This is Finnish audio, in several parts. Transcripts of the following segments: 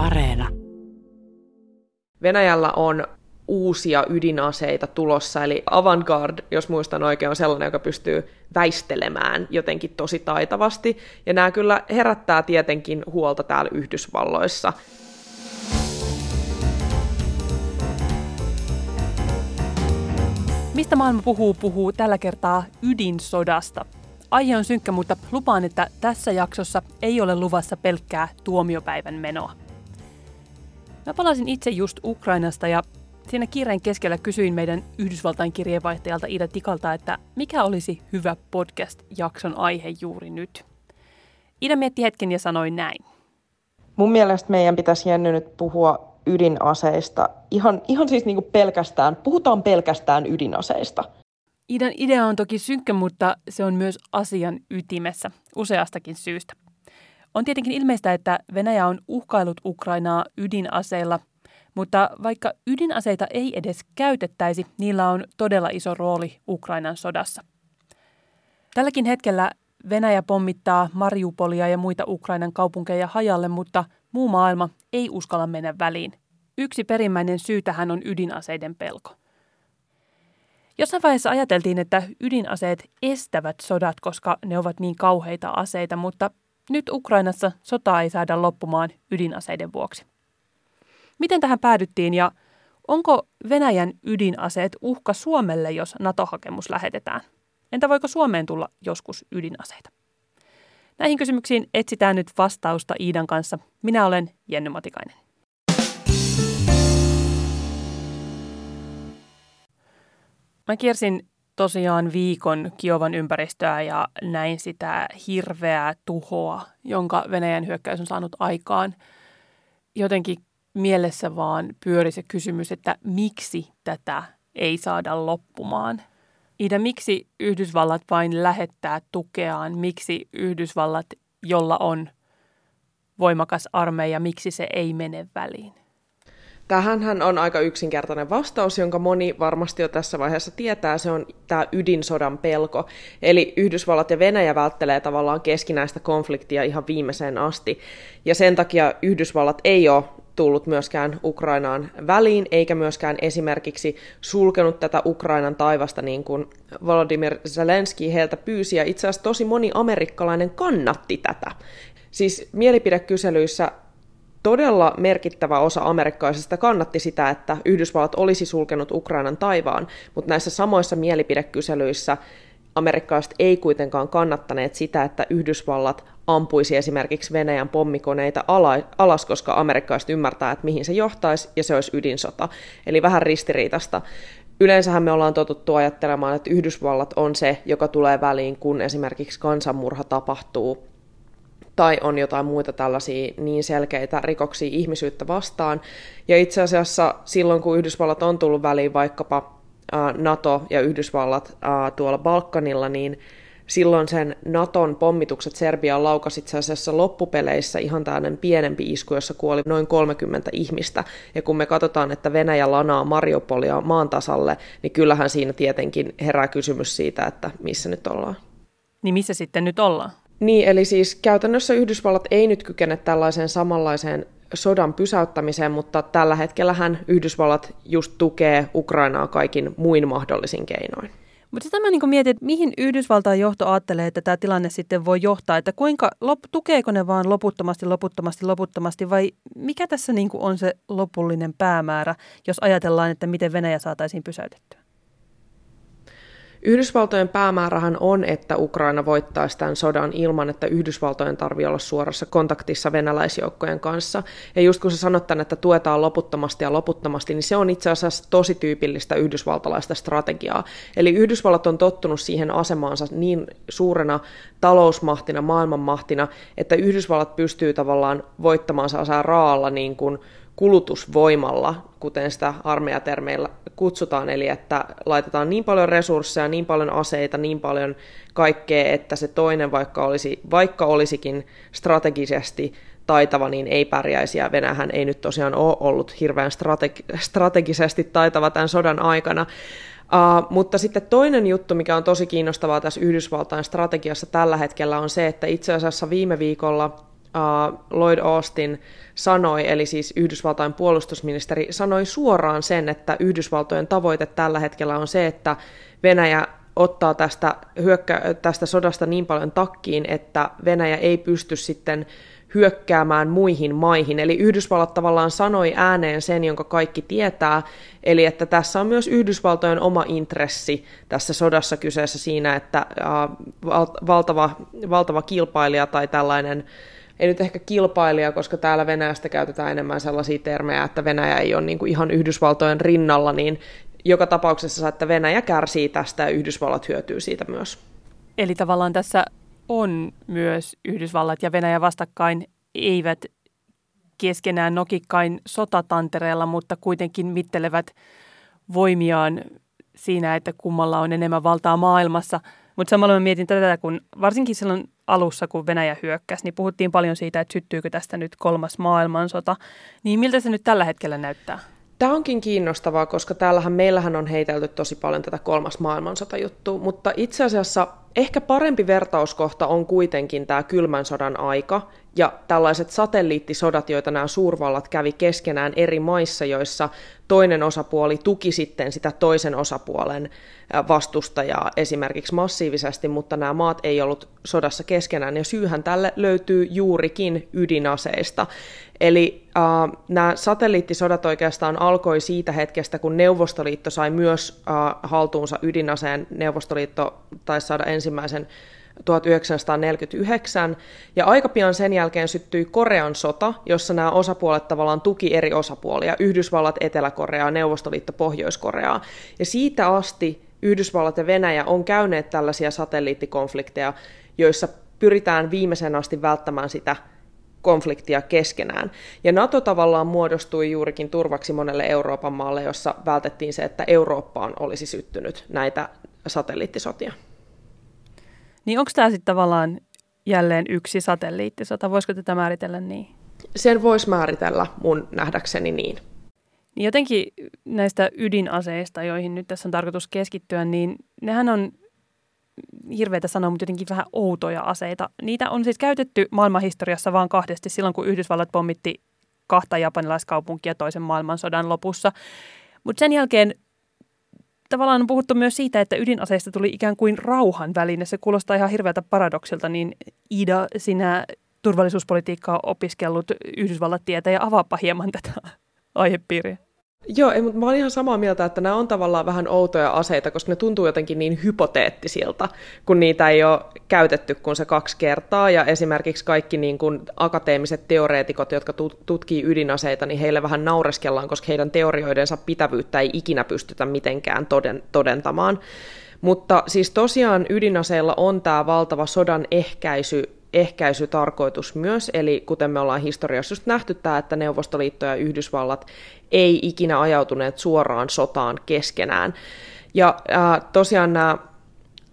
Areena. Venäjällä on uusia ydinaseita tulossa, eli Avantgarde, jos muistan oikein, on sellainen, joka pystyy väistelemään jotenkin tosi taitavasti, ja nämä kyllä herättää tietenkin huolta täällä Yhdysvalloissa. Mistä maailma puhuu, puhuu tällä kertaa ydinsodasta. Aihe on synkkä, mutta lupaan, että tässä jaksossa ei ole luvassa pelkkää tuomiopäivän menoa. Mä palasin itse just Ukrainasta ja siinä kiireen keskellä kysyin meidän Yhdysvaltain kirjeenvaihtajalta Ida Tikalta, että mikä olisi hyvä podcast-jakson aihe juuri nyt. Ida mietti hetken ja sanoi näin. Mun mielestä meidän pitäisi Jenny nyt puhua ydinaseista. Ihan, ihan siis niin pelkästään, puhutaan pelkästään ydinaseista. Idan idea on toki synkkä, mutta se on myös asian ytimessä useastakin syystä. On tietenkin ilmeistä, että Venäjä on uhkailut Ukrainaa ydinaseilla, mutta vaikka ydinaseita ei edes käytettäisi, niillä on todella iso rooli Ukrainan sodassa. Tälläkin hetkellä Venäjä pommittaa Mariupolia ja muita Ukrainan kaupunkeja hajalle, mutta muu maailma ei uskalla mennä väliin. Yksi perimmäinen syy tähän on ydinaseiden pelko. Jossain vaiheessa ajateltiin, että ydinaseet estävät sodat, koska ne ovat niin kauheita aseita, mutta nyt Ukrainassa sotaa ei saada loppumaan ydinaseiden vuoksi. Miten tähän päädyttiin ja onko Venäjän ydinaseet uhka Suomelle, jos NATO-hakemus lähetetään? Entä voiko Suomeen tulla joskus ydinaseita? Näihin kysymyksiin etsitään nyt vastausta Iidan kanssa. Minä olen Jenny Matikainen. Mä kiersin tosiaan viikon Kiovan ympäristöä ja näin sitä hirveää tuhoa, jonka Venäjän hyökkäys on saanut aikaan. Jotenkin mielessä vaan pyöri se kysymys, että miksi tätä ei saada loppumaan. Ida, miksi Yhdysvallat vain lähettää tukeaan? Miksi Yhdysvallat, jolla on voimakas armeija, miksi se ei mene väliin? Tähän on aika yksinkertainen vastaus, jonka moni varmasti jo tässä vaiheessa tietää. Se on tämä ydinsodan pelko. Eli Yhdysvallat ja Venäjä välttelee tavallaan keskinäistä konfliktia ihan viimeiseen asti. Ja sen takia Yhdysvallat ei ole tullut myöskään Ukrainaan väliin, eikä myöskään esimerkiksi sulkenut tätä Ukrainan taivasta niin kuin Volodymyr Zelensky heiltä pyysi, ja itse asiassa tosi moni amerikkalainen kannatti tätä. Siis mielipidekyselyissä todella merkittävä osa amerikkalaisista kannatti sitä, että Yhdysvallat olisi sulkenut Ukrainan taivaan, mutta näissä samoissa mielipidekyselyissä amerikkalaiset ei kuitenkaan kannattaneet sitä, että Yhdysvallat ampuisi esimerkiksi Venäjän pommikoneita alas, koska amerikkalaiset ymmärtää, että mihin se johtaisi, ja se olisi ydinsota. Eli vähän ristiriitasta. Yleensähän me ollaan totuttu ajattelemaan, että Yhdysvallat on se, joka tulee väliin, kun esimerkiksi kansanmurha tapahtuu tai on jotain muita tällaisia niin selkeitä rikoksia ihmisyyttä vastaan. Ja itse asiassa silloin, kun Yhdysvallat on tullut väliin vaikkapa NATO ja Yhdysvallat tuolla Balkanilla, niin silloin sen Naton pommitukset Serbiaan laukasi itse asiassa loppupeleissä ihan tämmöinen pienempi isku, jossa kuoli noin 30 ihmistä. Ja kun me katsotaan, että Venäjä lanaa Mariupolia maan tasalle, niin kyllähän siinä tietenkin herää kysymys siitä, että missä nyt ollaan. Niin missä sitten nyt ollaan? Niin, eli siis käytännössä Yhdysvallat ei nyt kykene tällaiseen samanlaiseen sodan pysäyttämiseen, mutta tällä hetkellä hän Yhdysvallat just tukee Ukrainaa kaikin muin mahdollisin keinoin. Mutta sitä mä niin mietin, että mihin Yhdysvaltain johto ajattelee, että tämä tilanne sitten voi johtaa, että kuinka, lop, tukeeko ne vaan loputtomasti, loputtomasti, loputtomasti vai mikä tässä niin on se lopullinen päämäärä, jos ajatellaan, että miten Venäjä saataisiin pysäytettyä? Yhdysvaltojen päämäärähän on, että Ukraina voittaisi tämän sodan ilman, että Yhdysvaltojen tarvii olla suorassa kontaktissa venäläisjoukkojen kanssa. Ja just kun sä sanot tämän, että tuetaan loputtomasti ja loputtomasti, niin se on itse asiassa tosi tyypillistä yhdysvaltalaista strategiaa. Eli Yhdysvallat on tottunut siihen asemaansa niin suurena talousmahtina, maailmanmahtina, että Yhdysvallat pystyy tavallaan voittamaan saa raalla niin kuin kulutusvoimalla, kuten sitä armeijatermeillä kutsutaan, eli että laitetaan niin paljon resursseja, niin paljon aseita, niin paljon kaikkea, että se toinen, vaikka, olisi, vaikka olisikin strategisesti taitava, niin ei pärjäisi, ja Venäjähän ei nyt tosiaan ole ollut hirveän strategi- strategisesti taitava tämän sodan aikana. Uh, mutta sitten toinen juttu, mikä on tosi kiinnostavaa tässä Yhdysvaltain strategiassa tällä hetkellä, on se, että itse asiassa viime viikolla Lloyd Austin sanoi, eli siis Yhdysvaltain puolustusministeri sanoi suoraan sen, että Yhdysvaltojen tavoite tällä hetkellä on se, että Venäjä ottaa tästä, hyökkä, tästä sodasta niin paljon takkiin, että Venäjä ei pysty sitten hyökkäämään muihin maihin. Eli Yhdysvallat tavallaan sanoi ääneen sen, jonka kaikki tietää, eli että tässä on myös Yhdysvaltojen oma intressi tässä sodassa kyseessä siinä, että valtava, valtava kilpailija tai tällainen ei nyt ehkä kilpailija, koska täällä Venäjästä käytetään enemmän sellaisia termejä, että Venäjä ei ole niin kuin ihan Yhdysvaltojen rinnalla, niin joka tapauksessa, että Venäjä kärsii tästä ja Yhdysvallat hyötyy siitä myös. Eli tavallaan tässä on myös Yhdysvallat ja Venäjä vastakkain, eivät keskenään nokikkain sotatantereella, mutta kuitenkin mittelevät voimiaan siinä, että kummalla on enemmän valtaa maailmassa. Mutta samalla mä mietin tätä, kun varsinkin silloin alussa, kun Venäjä hyökkäsi, niin puhuttiin paljon siitä, että syttyykö tästä nyt kolmas maailmansota. Niin miltä se nyt tällä hetkellä näyttää? Tämä onkin kiinnostavaa, koska täällähän meillähän on heitelty tosi paljon tätä kolmas maailmansota juttua, mutta itse asiassa ehkä parempi vertauskohta on kuitenkin tämä kylmän sodan aika ja tällaiset satelliittisodat, joita nämä suurvallat kävi keskenään eri maissa, joissa toinen osapuoli tuki sitten sitä toisen osapuolen vastustajaa esimerkiksi massiivisesti, mutta nämä maat ei ollut sodassa keskenään, ja syyhän tälle löytyy juurikin ydinaseista. Eli äh, nämä satelliittisodat oikeastaan alkoi siitä hetkestä, kun Neuvostoliitto sai myös äh, haltuunsa ydinaseen. Neuvostoliitto taisi saada ensimmäisen 1949, ja aika pian sen jälkeen syttyi Korean sota, jossa nämä osapuolet tavallaan tuki eri osapuolia, Yhdysvallat, Etelä-Korea, Neuvostoliitto, Pohjois-Korea. Ja siitä asti Yhdysvallat ja Venäjä on käyneet tällaisia satelliittikonflikteja, joissa pyritään viimeisen asti välttämään sitä konfliktia keskenään. Ja NATO tavallaan muodostui juurikin turvaksi monelle Euroopan maalle, jossa vältettiin se, että Eurooppaan olisi syttynyt näitä satelliittisotia. Niin onko tämä sitten tavallaan jälleen yksi satelliittisota? Voisiko tätä määritellä niin? Sen voisi määritellä mun nähdäkseni niin. Niin jotenkin näistä ydinaseista, joihin nyt tässä on tarkoitus keskittyä, niin nehän on hirveitä sanoa, mutta jotenkin vähän outoja aseita. Niitä on siis käytetty maailmanhistoriassa vain kahdesti silloin, kun Yhdysvallat pommitti kahta japanilaiskaupunkia toisen maailmansodan lopussa. Mutta sen jälkeen tavallaan on puhuttu myös siitä, että ydinaseista tuli ikään kuin rauhan väline. Se kuulostaa ihan hirveältä paradoksilta, niin Ida, sinä turvallisuuspolitiikkaa opiskellut Yhdysvallat tietä ja avaapa hieman tätä aihepiiriä. Joo, ei, mutta mä olen ihan samaa mieltä, että nämä on tavallaan vähän outoja aseita, koska ne tuntuu jotenkin niin hypoteettisilta, kun niitä ei ole käytetty kuin se kaksi kertaa. Ja esimerkiksi kaikki niin kuin akateemiset teoreetikot, jotka tutkii ydinaseita, niin heille vähän naureskellaan, koska heidän teorioidensa pitävyyttä ei ikinä pystytä mitenkään toden, todentamaan. Mutta siis tosiaan ydinaseilla on tämä valtava sodan ehkäisy ehkäisytarkoitus myös, eli kuten me ollaan historiassa just nähty tämä, että Neuvostoliitto ja Yhdysvallat ei ikinä ajautuneet suoraan sotaan keskenään. Ja äh, tosiaan nämä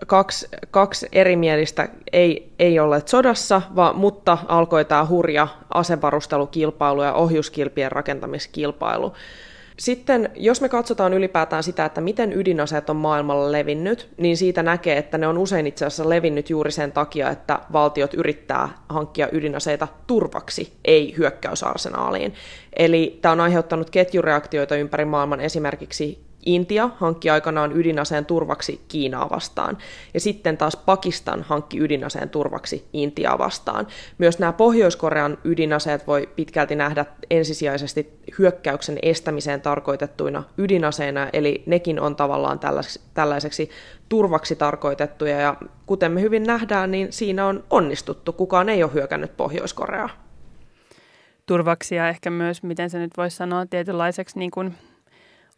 kaksi, kaksi erimielistä ei, ei olleet sodassa, vaan, mutta alkoi tämä hurja asevarustelukilpailu ja ohjuskilpien rakentamiskilpailu. Sitten jos me katsotaan ylipäätään sitä, että miten ydinaseet on maailmalla levinnyt, niin siitä näkee, että ne on usein itse asiassa levinnyt juuri sen takia, että valtiot yrittää hankkia ydinaseita turvaksi, ei hyökkäysarsenaaliin. Eli tämä on aiheuttanut ketjureaktioita ympäri maailman esimerkiksi Intia hankki aikanaan ydinaseen turvaksi Kiinaa vastaan, ja sitten taas Pakistan hankki ydinaseen turvaksi Intiaa vastaan. Myös nämä Pohjois-Korean ydinaseet voi pitkälti nähdä ensisijaisesti hyökkäyksen estämiseen tarkoitettuina ydinaseina, eli nekin on tavallaan tällaiseksi turvaksi tarkoitettuja, ja kuten me hyvin nähdään, niin siinä on onnistuttu. Kukaan ei ole hyökännyt Pohjois-Koreaa. Turvaksi ja ehkä myös, miten se nyt voisi sanoa, tietynlaiseksi niin kuin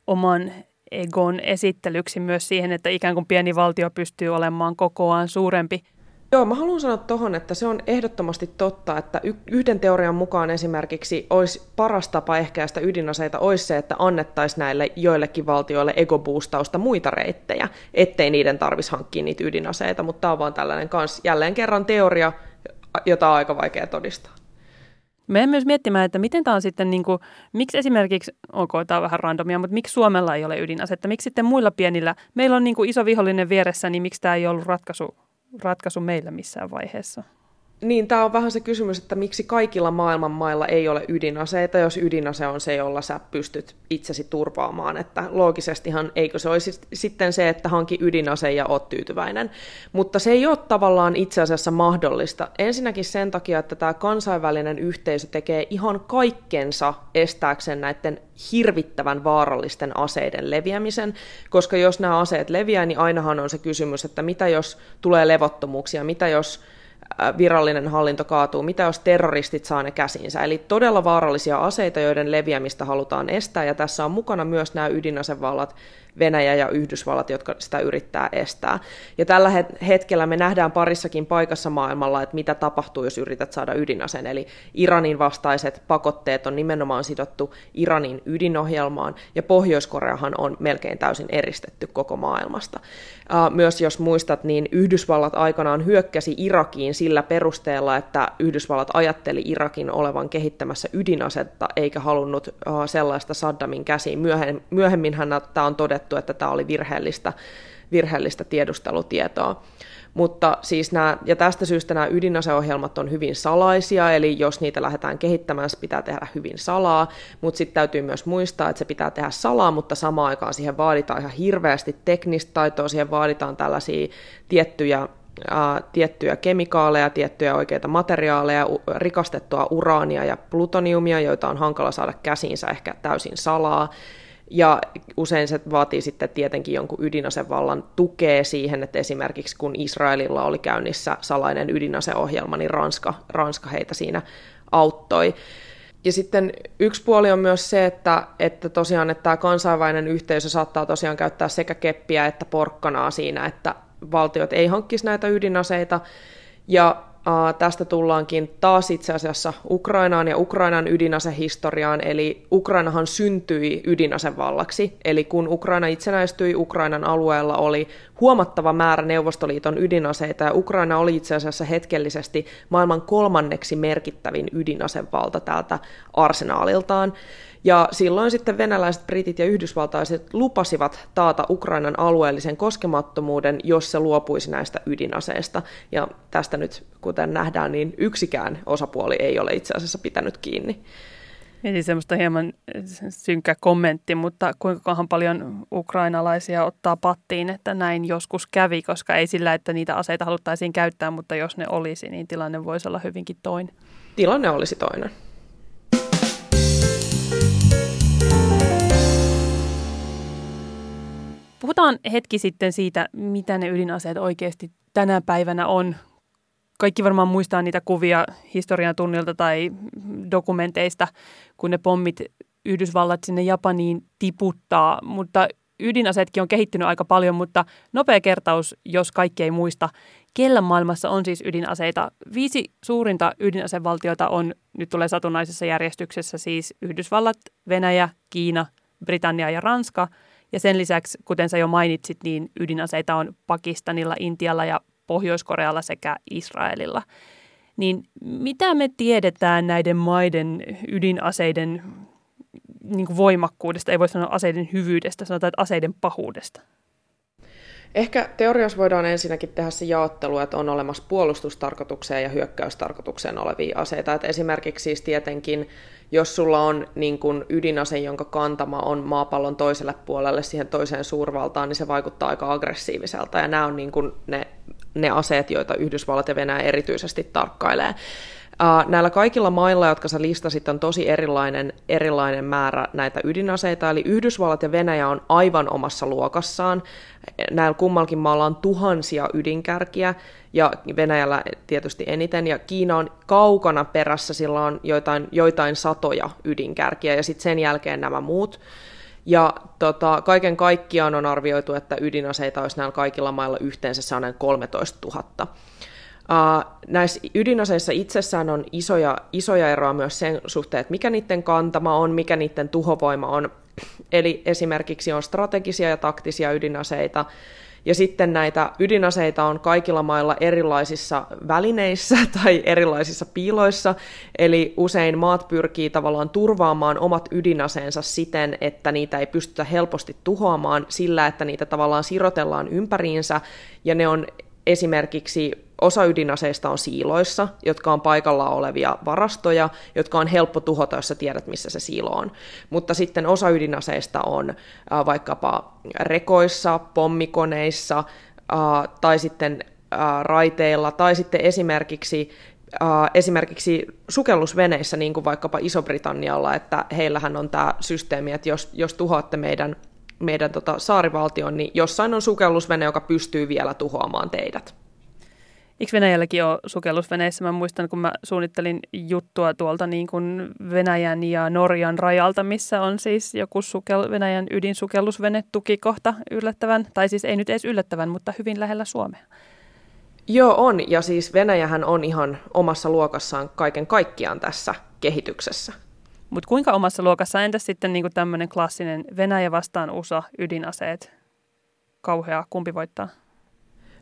oman egon esittelyksi myös siihen, että ikään kuin pieni valtio pystyy olemaan kokoaan suurempi. Joo, mä haluan sanoa tuohon, että se on ehdottomasti totta, että yhden teorian mukaan esimerkiksi olisi paras tapa ehkäistä ydinaseita olisi se, että annettaisiin näille joillekin valtioille egoboostausta muita reittejä, ettei niiden tarvitsisi hankkia niitä ydinaseita, mutta tämä on vaan tällainen kans jälleen kerran teoria, jota on aika vaikea todistaa. Meidän myös miettimään, että miten tämä on sitten, niin kuin, miksi esimerkiksi, ok, tämä on vähän randomia, mutta miksi Suomella ei ole ydinasetta, miksi sitten muilla pienillä, meillä on niin kuin iso vihollinen vieressä, niin miksi tämä ei ollut ratkaisu, ratkaisu meillä missään vaiheessa? Niin, tämä on vähän se kysymys, että miksi kaikilla maailman mailla ei ole ydinaseita, jos ydinase on se, jolla sä pystyt itsesi turvaamaan. Että loogisestihan eikö se olisi sitten se, että hanki ydinase ja oot tyytyväinen. Mutta se ei ole tavallaan itse asiassa mahdollista. Ensinnäkin sen takia, että tämä kansainvälinen yhteisö tekee ihan kaikkensa estääkseen näiden hirvittävän vaarallisten aseiden leviämisen, koska jos nämä aseet leviää, niin ainahan on se kysymys, että mitä jos tulee levottomuuksia, mitä jos virallinen hallinto kaatuu, mitä jos terroristit saa ne käsinsä. Eli todella vaarallisia aseita, joiden leviämistä halutaan estää, ja tässä on mukana myös nämä ydinasevallat, Venäjä ja Yhdysvallat, jotka sitä yrittää estää. Ja tällä hetkellä me nähdään parissakin paikassa maailmalla, että mitä tapahtuu, jos yrität saada ydinaseen. Eli Iranin vastaiset pakotteet on nimenomaan sidottu Iranin ydinohjelmaan, ja Pohjois-Koreahan on melkein täysin eristetty koko maailmasta. Myös jos muistat, niin Yhdysvallat aikanaan hyökkäsi Irakiin sillä perusteella, että Yhdysvallat ajatteli Irakin olevan kehittämässä ydinasetta, eikä halunnut sellaista Saddamin käsiin. Myöhemminhän tämä on todettu todettu, että tämä oli virheellistä, virheellistä tiedustelutietoa. Mutta siis nämä, ja tästä syystä nämä ydinaseohjelmat on hyvin salaisia, eli jos niitä lähdetään kehittämään, se pitää tehdä hyvin salaa, mutta sitten täytyy myös muistaa, että se pitää tehdä salaa, mutta samaan aikaan siihen vaaditaan ihan hirveästi teknistä taitoa, siihen vaaditaan tällaisia tiettyjä ää, tiettyjä kemikaaleja, tiettyjä oikeita materiaaleja, rikastettua uraania ja plutoniumia, joita on hankala saada käsiinsä ehkä täysin salaa. Ja usein se vaatii sitten tietenkin jonkun ydinasevallan tukea siihen, että esimerkiksi kun Israelilla oli käynnissä salainen ydinaseohjelma, niin Ranska, Ranska heitä siinä auttoi. Ja sitten yksi puoli on myös se, että, että tosiaan että tämä kansainvälinen yhteisö saattaa tosiaan käyttää sekä keppiä että porkkanaa siinä, että valtiot ei hankkisi näitä ydinaseita. Ja tästä tullaankin taas itse asiassa Ukrainaan ja Ukrainan ydinasehistoriaan, eli Ukrainahan syntyi ydinasevallaksi, eli kun Ukraina itsenäistyi, Ukrainan alueella oli huomattava määrä Neuvostoliiton ydinaseita, ja Ukraina oli itse asiassa hetkellisesti maailman kolmanneksi merkittävin ydinasevalta täältä arsenaaliltaan. Ja silloin sitten venäläiset, britit ja yhdysvaltaiset lupasivat taata Ukrainan alueellisen koskemattomuuden, jos se luopuisi näistä ydinaseista. Ja tästä nyt, kuten nähdään, niin yksikään osapuoli ei ole itse asiassa pitänyt kiinni. Eli semmoista hieman synkkä kommentti, mutta kuinka paljon ukrainalaisia ottaa pattiin, että näin joskus kävi, koska ei sillä, että niitä aseita haluttaisiin käyttää, mutta jos ne olisi, niin tilanne voisi olla hyvinkin toinen. Tilanne olisi toinen. Puhutaan hetki sitten siitä, mitä ne ydinaseet oikeasti tänä päivänä on. Kaikki varmaan muistaa niitä kuvia historian tunnilta tai dokumenteista, kun ne pommit Yhdysvallat sinne Japaniin tiputtaa, mutta ydinaseetkin on kehittynyt aika paljon, mutta nopea kertaus, jos kaikki ei muista. Kellä maailmassa on siis ydinaseita? Viisi suurinta ydinasevaltiota on, nyt tulee satunnaisessa järjestyksessä, siis Yhdysvallat, Venäjä, Kiina, Britannia ja Ranska – ja sen lisäksi, kuten sä jo mainitsit, niin ydinaseita on Pakistanilla, Intialla ja Pohjois-Korealla sekä Israelilla. Niin mitä me tiedetään näiden maiden ydinaseiden niin voimakkuudesta, ei voi sanoa aseiden hyvyydestä, sanotaan, että aseiden pahuudesta? Ehkä teoriassa voidaan ensinnäkin tehdä se jaottelu, että on olemassa puolustustarkoitukseen ja hyökkäystarkoitukseen olevia aseita. Että esimerkiksi siis tietenkin jos sulla on niin kun ydinase, jonka kantama on maapallon toiselle puolelle siihen toiseen suurvaltaan, niin se vaikuttaa aika aggressiiviselta. Ja nämä on niin kun ne, ne aseet, joita Yhdysvallat ja Venäjä erityisesti tarkkailee. Näillä kaikilla mailla, jotka sä listasit, on tosi erilainen, erilainen määrä näitä ydinaseita, eli Yhdysvallat ja Venäjä on aivan omassa luokassaan. Näillä kummallakin maalla on tuhansia ydinkärkiä, ja Venäjällä tietysti eniten, ja Kiina on kaukana perässä, sillä on joitain, joitain satoja ydinkärkiä, ja sitten sen jälkeen nämä muut. Ja tota, kaiken kaikkiaan on arvioitu, että ydinaseita olisi näillä kaikilla mailla yhteensä sellainen 13 000. Uh, näissä ydinaseissa itsessään on isoja, isoja eroja myös sen suhteen, että mikä niiden kantama on, mikä niiden tuhovoima on. Eli esimerkiksi on strategisia ja taktisia ydinaseita, ja sitten näitä ydinaseita on kaikilla mailla erilaisissa välineissä tai erilaisissa piiloissa, eli usein maat pyrkii tavallaan turvaamaan omat ydinaseensa siten, että niitä ei pystytä helposti tuhoamaan sillä, että niitä tavallaan sirotellaan ympäriinsä, ja ne on esimerkiksi osa ydinaseista on siiloissa, jotka on paikalla olevia varastoja, jotka on helppo tuhota, jos sä tiedät, missä se siilo on. Mutta sitten osa ydinaseista on äh, vaikkapa rekoissa, pommikoneissa äh, tai sitten äh, raiteilla, tai sitten esimerkiksi Uh, esimerkiksi sukellusveneissä, niin kuin vaikkapa Iso-Britannialla, että heillähän on tämä systeemi, että jos, jos tuhoatte meidän, meidän tota, saarivaltion, niin jossain on sukellusvene, joka pystyy vielä tuhoamaan teidät. Eikö Venäjälläkin ole sukellusveneissä? Mä muistan, kun mä suunnittelin juttua tuolta niin kuin Venäjän ja Norjan rajalta, missä on siis joku sukel, Venäjän ydinsukellusvene tukikohta yllättävän, tai siis ei nyt edes yllättävän, mutta hyvin lähellä Suomea. Joo, on. Ja siis Venäjähän on ihan omassa luokassaan kaiken kaikkiaan tässä kehityksessä. Mutta kuinka omassa luokassa? Entäs sitten niin tämmöinen klassinen Venäjä vastaan USA ydinaseet? Kauhea, kumpi voittaa?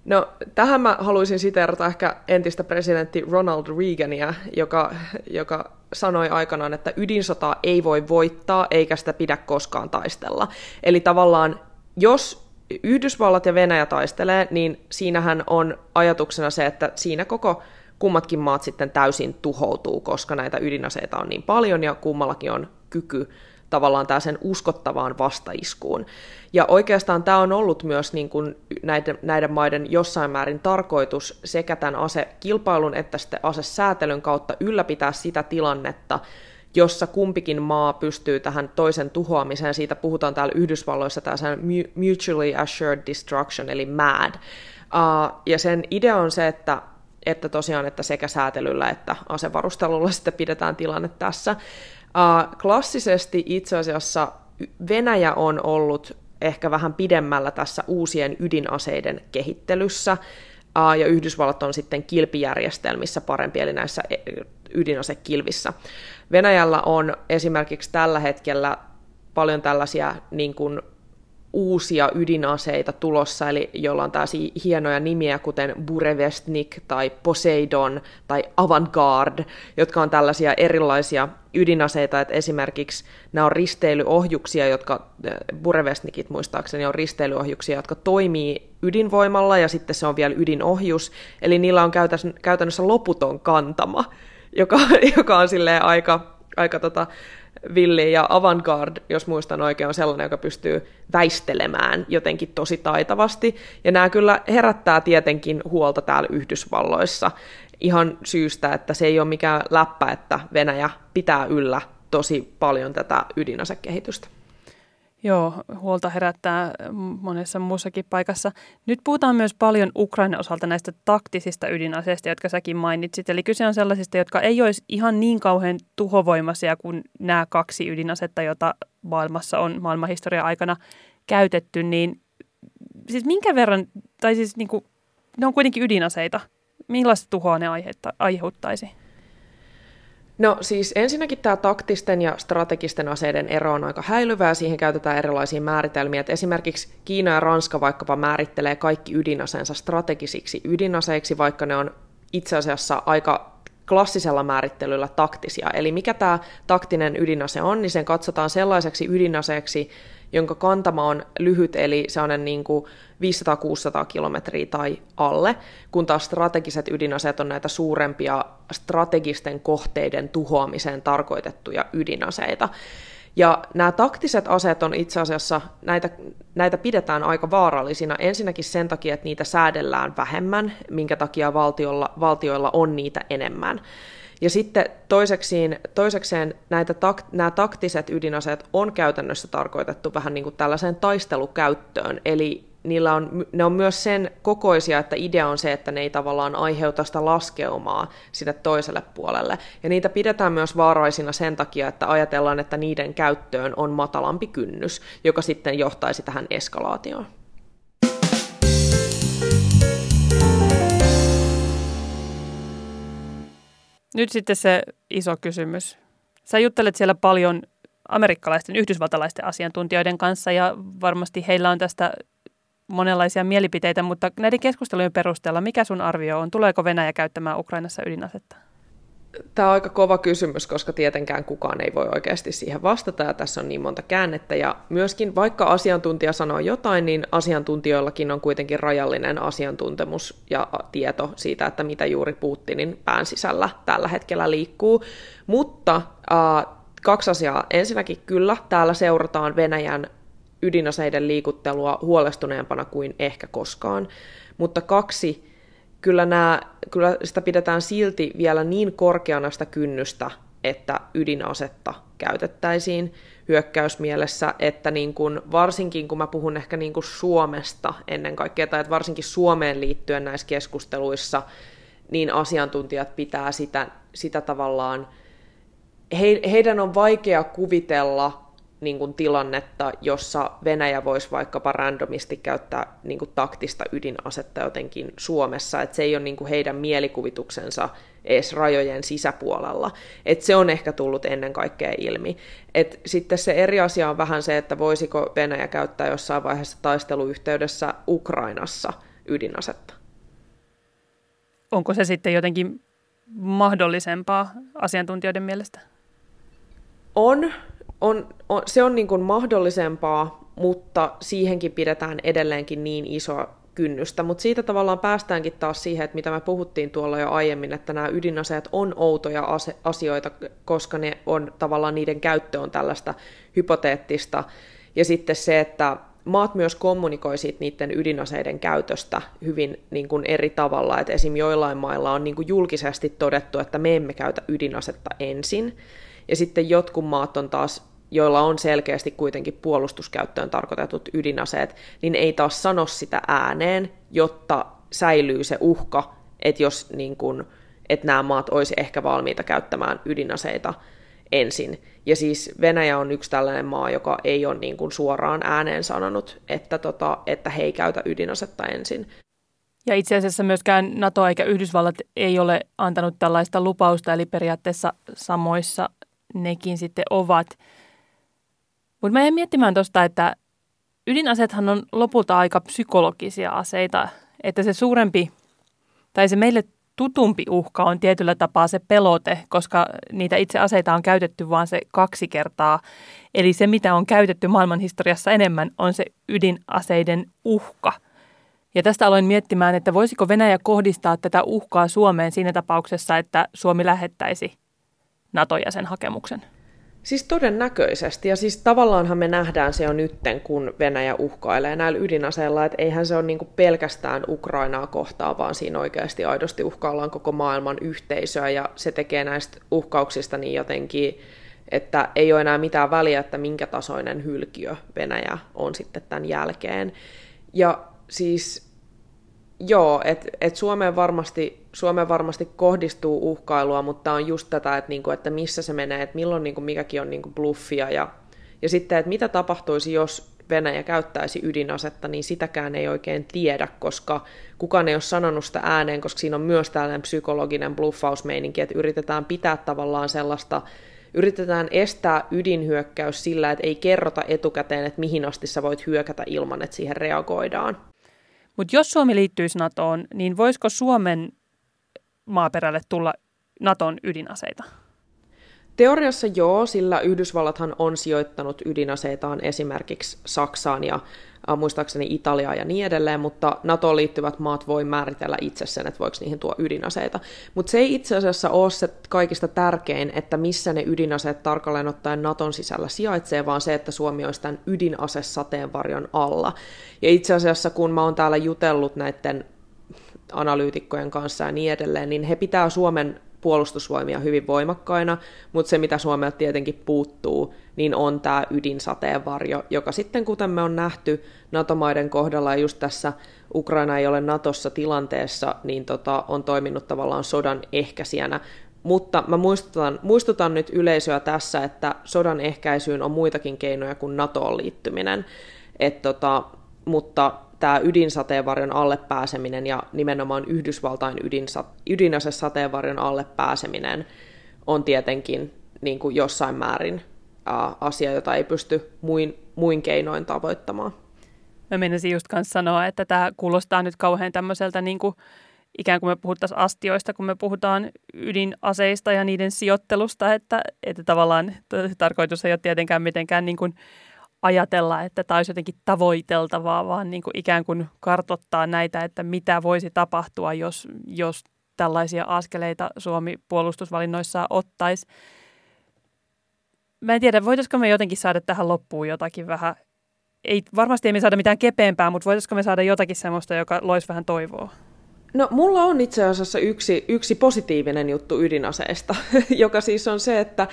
No, tähän mä haluaisin siteerata ehkä entistä presidentti Ronald Reagania, joka, joka sanoi aikanaan, että ydinsotaa ei voi voittaa eikä sitä pidä koskaan taistella. Eli tavallaan, jos Yhdysvallat ja Venäjä taistelee, niin siinähän on ajatuksena se, että siinä koko kummatkin maat sitten täysin tuhoutuu, koska näitä ydinaseita on niin paljon ja kummallakin on kyky tavallaan sen uskottavaan vastaiskuun. Ja oikeastaan tämä on ollut myös niin kuin näiden, näiden maiden jossain määrin tarkoitus sekä tämän asekilpailun että sitten asesäätelyn kautta ylläpitää sitä tilannetta, jossa kumpikin maa pystyy tähän toisen tuhoamiseen. Siitä puhutaan täällä Yhdysvalloissa tämä mutually assured destruction, eli MAD. Uh, ja sen idea on se, että että tosiaan, että sekä säätelyllä että asevarustelulla sitten pidetään tilanne tässä. Klassisesti itse asiassa Venäjä on ollut ehkä vähän pidemmällä tässä uusien ydinaseiden kehittelyssä, ja Yhdysvallat on sitten kilpijärjestelmissä parempi, eli näissä e, ydinasekilvissä. Venäjällä on esimerkiksi tällä hetkellä paljon tällaisia niin kuin uusia ydinaseita tulossa, eli joilla on tällaisia hienoja nimiä, kuten Burevestnik tai Poseidon tai Avantgarde, jotka on tällaisia erilaisia ydinaseita, että esimerkiksi nämä on risteilyohjuksia, jotka, eh, Burevestnikit muistaakseni on risteilyohjuksia, jotka toimii ydinvoimalla ja sitten se on vielä ydinohjus, eli niillä on käytännössä loputon kantama, joka, joka on silleen aika, aika tota, Villi ja Avantgarde, jos muistan oikein, on sellainen, joka pystyy väistelemään jotenkin tosi taitavasti. Ja nämä kyllä herättää tietenkin huolta täällä Yhdysvalloissa ihan syystä, että se ei ole mikään läppä, että Venäjä pitää yllä tosi paljon tätä ydinasekehitystä. Joo, huolta herättää monessa muussakin paikassa. Nyt puhutaan myös paljon Ukrainan osalta näistä taktisista ydinaseista, jotka säkin mainitsit. Eli kyse on sellaisista, jotka ei olisi ihan niin kauhean tuhovoimaisia kuin nämä kaksi ydinasetta, joita maailmassa on maailmanhistorian aikana käytetty. Niin siis minkä verran, tai siis niin kuin, ne on kuitenkin ydinaseita. Millaista tuhoa ne aiheuttaisi? No siis ensinnäkin tämä taktisten ja strategisten aseiden ero on aika häilyvää, siihen käytetään erilaisia määritelmiä. Et esimerkiksi Kiina ja Ranska vaikkapa määrittelee kaikki ydinaseensa strategisiksi ydinaseiksi, vaikka ne on itse asiassa aika klassisella määrittelyllä taktisia. Eli mikä tämä taktinen ydinase on, niin sen katsotaan sellaiseksi ydinaseeksi, jonka kantama on lyhyt, eli se on niin kuin 500-600 kilometriä tai alle, kun taas strategiset ydinaseet on näitä suurempia strategisten kohteiden tuhoamiseen tarkoitettuja ydinaseita. Ja nämä taktiset aseet on itse asiassa, näitä, näitä pidetään aika vaarallisina. Ensinnäkin sen takia, että niitä säädellään vähemmän, minkä takia valtiolla, valtioilla on niitä enemmän. Ja sitten toiseksiin, toisekseen näitä tak, nämä taktiset ydinaseet on käytännössä tarkoitettu vähän niin kuin tällaiseen taistelukäyttöön, eli niillä on, ne on myös sen kokoisia, että idea on se, että ne ei tavallaan aiheuta sitä laskeumaa sinne toiselle puolelle. Ja niitä pidetään myös vaaraisina sen takia, että ajatellaan, että niiden käyttöön on matalampi kynnys, joka sitten johtaisi tähän eskalaatioon. Nyt sitten se iso kysymys. Sä juttelet siellä paljon amerikkalaisten, yhdysvaltalaisten asiantuntijoiden kanssa ja varmasti heillä on tästä monenlaisia mielipiteitä, mutta näiden keskustelujen perusteella mikä sun arvio on? Tuleeko Venäjä käyttämään Ukrainassa ydinasetta? Tämä on aika kova kysymys, koska tietenkään kukaan ei voi oikeasti siihen vastata, ja tässä on niin monta käännettä. Ja myöskin vaikka asiantuntija sanoo jotain, niin asiantuntijoillakin on kuitenkin rajallinen asiantuntemus ja tieto siitä, että mitä juuri Putinin pään sisällä tällä hetkellä liikkuu. Mutta äh, kaksi asiaa. Ensinnäkin kyllä, täällä seurataan Venäjän ydinaseiden liikuttelua huolestuneempana kuin ehkä koskaan. Mutta kaksi, kyllä, nämä, kyllä sitä pidetään silti vielä niin korkeana sitä kynnystä, että ydinasetta käytettäisiin hyökkäysmielessä, että niin kuin, varsinkin kun mä puhun ehkä niin kuin Suomesta ennen kaikkea, tai että varsinkin Suomeen liittyen näissä keskusteluissa, niin asiantuntijat pitää sitä, sitä tavallaan, he, heidän on vaikea kuvitella niin kuin tilannetta, jossa Venäjä voisi vaikkapa randomisti käyttää niin kuin taktista ydinasetta jotenkin Suomessa, että se ei ole niin kuin heidän mielikuvituksensa edes rajojen sisäpuolella. Et se on ehkä tullut ennen kaikkea ilmi. Et sitten se eri asia on vähän se, että voisiko Venäjä käyttää jossain vaiheessa taisteluyhteydessä Ukrainassa ydinasetta. Onko se sitten jotenkin mahdollisempaa asiantuntijoiden mielestä? On, on, on, se on niin kuin mahdollisempaa, mutta siihenkin pidetään edelleenkin niin isoa kynnystä. Mutta siitä tavallaan päästäänkin taas siihen, että mitä me puhuttiin tuolla jo aiemmin, että nämä ydinaseet on outoja ase- asioita, koska ne on tavallaan niiden käyttö on tällaista hypoteettista. Ja sitten se, että maat myös kommunikoi siitä niiden ydinaseiden käytöstä hyvin niin kuin eri tavalla. että esim. joillain mailla on niin kuin julkisesti todettu, että me emme käytä ydinasetta ensin, ja sitten jotkut maat on taas, joilla on selkeästi kuitenkin puolustuskäyttöön tarkoitetut ydinaseet, niin ei taas sano sitä ääneen, jotta säilyy se uhka, että jos niin kun, että nämä maat olisi ehkä valmiita käyttämään ydinaseita ensin. Ja siis Venäjä on yksi tällainen maa, joka ei ole niin kuin suoraan ääneen sanonut, että, tota, että he ei käytä ydinasetta ensin. Ja itse asiassa myöskään NATO eikä Yhdysvallat ei ole antanut tällaista lupausta, eli periaatteessa samoissa nekin sitten ovat. Mutta mä jäin miettimään tuosta, että ydinaseethan on lopulta aika psykologisia aseita, että se suurempi tai se meille tutumpi uhka on tietyllä tapaa se pelote, koska niitä itse aseita on käytetty vain se kaksi kertaa. Eli se, mitä on käytetty maailmanhistoriassa enemmän, on se ydinaseiden uhka. Ja tästä aloin miettimään, että voisiko Venäjä kohdistaa tätä uhkaa Suomeen siinä tapauksessa, että Suomi lähettäisi NATO-jäsenhakemuksen? Siis todennäköisesti, ja siis tavallaanhan me nähdään se jo nytten, kun Venäjä uhkailee näillä ydinaseilla, että eihän se ole niinku pelkästään Ukrainaa kohtaan, vaan siinä oikeasti aidosti uhkaillaan koko maailman yhteisöä, ja se tekee näistä uhkauksista niin jotenkin, että ei ole enää mitään väliä, että minkä tasoinen hylkiö Venäjä on sitten tämän jälkeen. Ja siis Joo, että et Suomeen, varmasti, Suomeen varmasti kohdistuu uhkailua, mutta on just tätä, että, niinku, että missä se menee, että milloin niinku, mikäkin on niinku bluffia. Ja, ja sitten, että mitä tapahtuisi, jos Venäjä käyttäisi ydinasetta, niin sitäkään ei oikein tiedä, koska kukaan ei ole sanonut sitä ääneen, koska siinä on myös tällainen psykologinen bluffausmeininki, että yritetään pitää tavallaan sellaista, yritetään estää ydinhyökkäys sillä, että ei kerrota etukäteen, että mihin asti sä voit hyökätä ilman, että siihen reagoidaan. Mutta jos Suomi liittyisi NATOon, niin voisiko Suomen maaperälle tulla NATOn ydinaseita? Teoriassa joo, sillä Yhdysvallathan on sijoittanut ydinaseitaan esimerkiksi Saksaan ja muistaakseni Italiaa ja niin edelleen, mutta NATOon liittyvät maat voi määritellä itse sen, että voiko niihin tuo ydinaseita. Mutta se ei itse asiassa ole se kaikista tärkein, että missä ne ydinaseet tarkalleen ottaen NATOn sisällä sijaitsee, vaan se, että Suomi olisi tämän ydinasesateenvarjon alla. Ja itse asiassa kun mä oon täällä jutellut näiden analyytikkojen kanssa ja niin edelleen, niin he pitää Suomen puolustusvoimia hyvin voimakkaina, mutta se mitä Suomelta tietenkin puuttuu, niin on tämä ydinsateenvarjo, joka sitten kuten me on nähty NATO-maiden kohdalla ja just tässä Ukraina ei ole Natossa tilanteessa, niin tota, on toiminut tavallaan sodan ehkäisijänä. Mutta mä muistutan, muistutan nyt yleisöä tässä, että sodan ehkäisyyn on muitakin keinoja kuin NATOon liittyminen. Et tota, mutta tämä ydinsateenvarjon alle pääseminen ja nimenomaan Yhdysvaltain ydinsa, ydinasesateenvarjon alle pääseminen on tietenkin niin kuin jossain määrin ää, asia, jota ei pysty muin, muin keinoin tavoittamaan. Mä menisin just kanssa sanoa, että tämä kuulostaa nyt kauhean tämmöiseltä niin kuin ikään kuin me puhuttaisiin astioista, kun me puhutaan ydinaseista ja niiden sijoittelusta, että, että tavallaan tarkoitus ei ole tietenkään mitenkään niin kuin ajatella, että tämä olisi jotenkin tavoiteltavaa, vaan niin kuin ikään kuin kartottaa näitä, että mitä voisi tapahtua, jos, jos tällaisia askeleita Suomi puolustusvalinnoissaan ottaisi. Mä en tiedä, voitaisiko me jotenkin saada tähän loppuun jotakin vähän, ei, varmasti ei me saada mitään kepeämpää, mutta voitaisiko me saada jotakin semmoista, joka loisi vähän toivoa? No mulla on itse asiassa yksi, yksi positiivinen juttu ydinaseesta, joka siis on se, että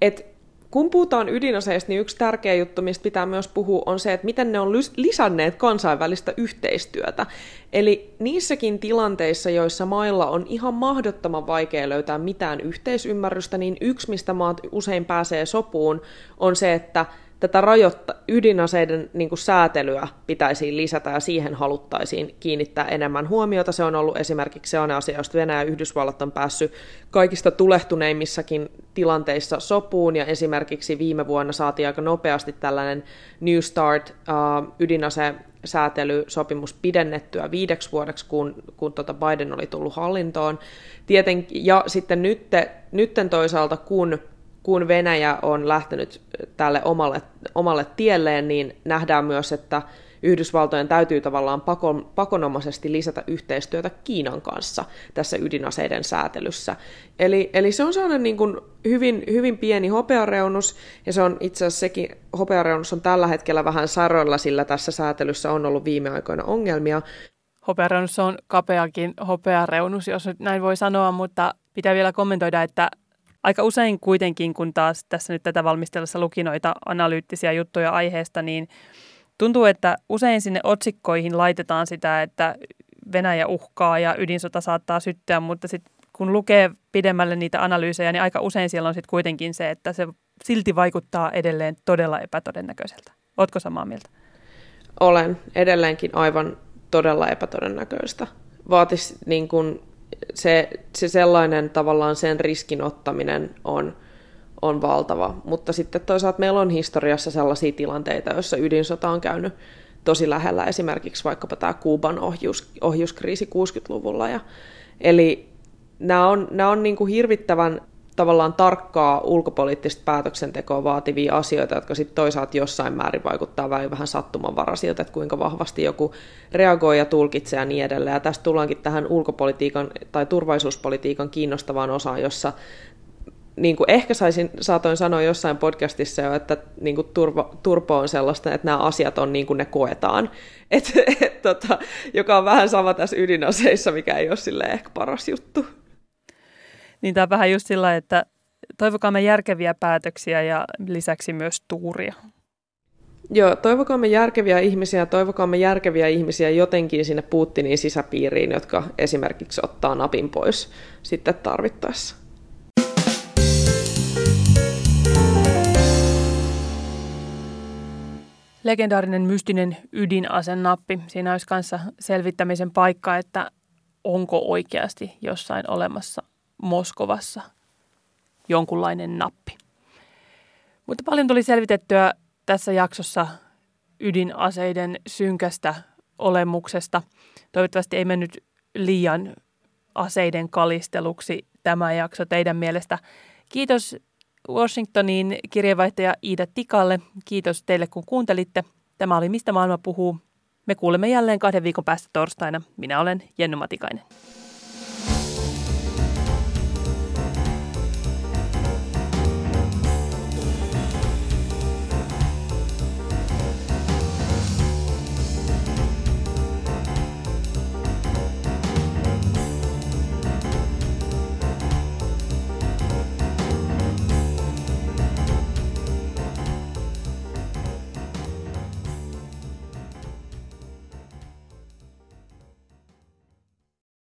et kun puhutaan ydinaseista, niin yksi tärkeä juttu, mistä pitää myös puhua, on se, että miten ne on lisänneet kansainvälistä yhteistyötä. Eli niissäkin tilanteissa, joissa mailla on ihan mahdottoman vaikea löytää mitään yhteisymmärrystä, niin yksi, mistä maat usein pääsee sopuun, on se, että tätä rajoitta, ydinaseiden niin kuin säätelyä pitäisi lisätä ja siihen haluttaisiin kiinnittää enemmän huomiota. Se on ollut esimerkiksi sellainen asia, josta Venäjä ja Yhdysvallat on päässyt kaikista tulehtuneimmissakin tilanteissa sopuun ja esimerkiksi viime vuonna saatiin aika nopeasti tällainen New Start uh, ydinase säätelysopimus pidennettyä viideksi vuodeksi, kun, kun tota Biden oli tullut hallintoon. Tieten, ja sitten nytte, nytten toisaalta, kun kun Venäjä on lähtenyt tälle omalle, omalle tielleen, niin nähdään myös, että Yhdysvaltojen täytyy tavallaan pakon, pakonomaisesti lisätä yhteistyötä Kiinan kanssa tässä ydinaseiden säätelyssä. Eli, eli se on sellainen niin kuin hyvin, hyvin pieni hopeareunus, ja se on itse asiassa sekin, hopeareunus on tällä hetkellä vähän saroilla, sillä tässä säätelyssä on ollut viime aikoina ongelmia. Hopeareunus on kapeakin hopeareunus, jos näin voi sanoa, mutta pitää vielä kommentoida, että aika usein kuitenkin, kun taas tässä nyt tätä valmistelussa luki noita analyyttisiä juttuja aiheesta, niin tuntuu, että usein sinne otsikkoihin laitetaan sitä, että Venäjä uhkaa ja ydinsota saattaa syttyä, mutta sitten kun lukee pidemmälle niitä analyysejä, niin aika usein siellä on sitten kuitenkin se, että se silti vaikuttaa edelleen todella epätodennäköiseltä. Oletko samaa mieltä? Olen edelleenkin aivan todella epätodennäköistä. Vaatisi niin kuin se, se sellainen tavallaan sen riskin ottaminen on, on valtava. Mutta sitten toisaalta meillä on historiassa sellaisia tilanteita, joissa ydinsota on käynyt tosi lähellä, esimerkiksi vaikkapa tämä Kuuban ohjus, ohjuskriisi 60-luvulla. Ja, eli nämä on, nämä on niin kuin hirvittävän tavallaan tarkkaa ulkopoliittista päätöksentekoa vaativia asioita, jotka sitten toisaalta jossain määrin vaikuttaa vähän, vähän sattumanvaraisilta, että kuinka vahvasti joku reagoi ja tulkitsee ja niin edelleen. Ja tästä tullaankin tähän ulkopolitiikan tai turvallisuuspolitiikan kiinnostavaan osaan, jossa niin kuin ehkä saisin, saatoin sanoa jossain podcastissa jo, että niin kuin turvo, turpo on sellaista, että nämä asiat on niin kuin ne koetaan, et, et, tota, joka on vähän sama tässä ydinaseissa, mikä ei ole sille ehkä paras juttu. Niin tämä on vähän just sillä, että toivokaamme järkeviä päätöksiä ja lisäksi myös tuuria. Joo, toivokaamme järkeviä ihmisiä, toivokaamme järkeviä ihmisiä jotenkin sinne Putinin sisäpiiriin, jotka esimerkiksi ottaa napin pois sitten tarvittaessa. Legendaarinen mystinen ydinasenappi. Siinä olisi kanssa selvittämisen paikka, että onko oikeasti jossain olemassa Moskovassa jonkunlainen nappi. Mutta paljon tuli selvitettyä tässä jaksossa ydinaseiden synkästä olemuksesta. Toivottavasti ei mennyt liian aseiden kalisteluksi tämä jakso teidän mielestä. Kiitos Washingtonin kirjeenvaihtaja Iida Tikalle. Kiitos teille, kun kuuntelitte. Tämä oli Mistä maailma puhuu. Me kuulemme jälleen kahden viikon päästä torstaina. Minä olen Jenny Matikainen.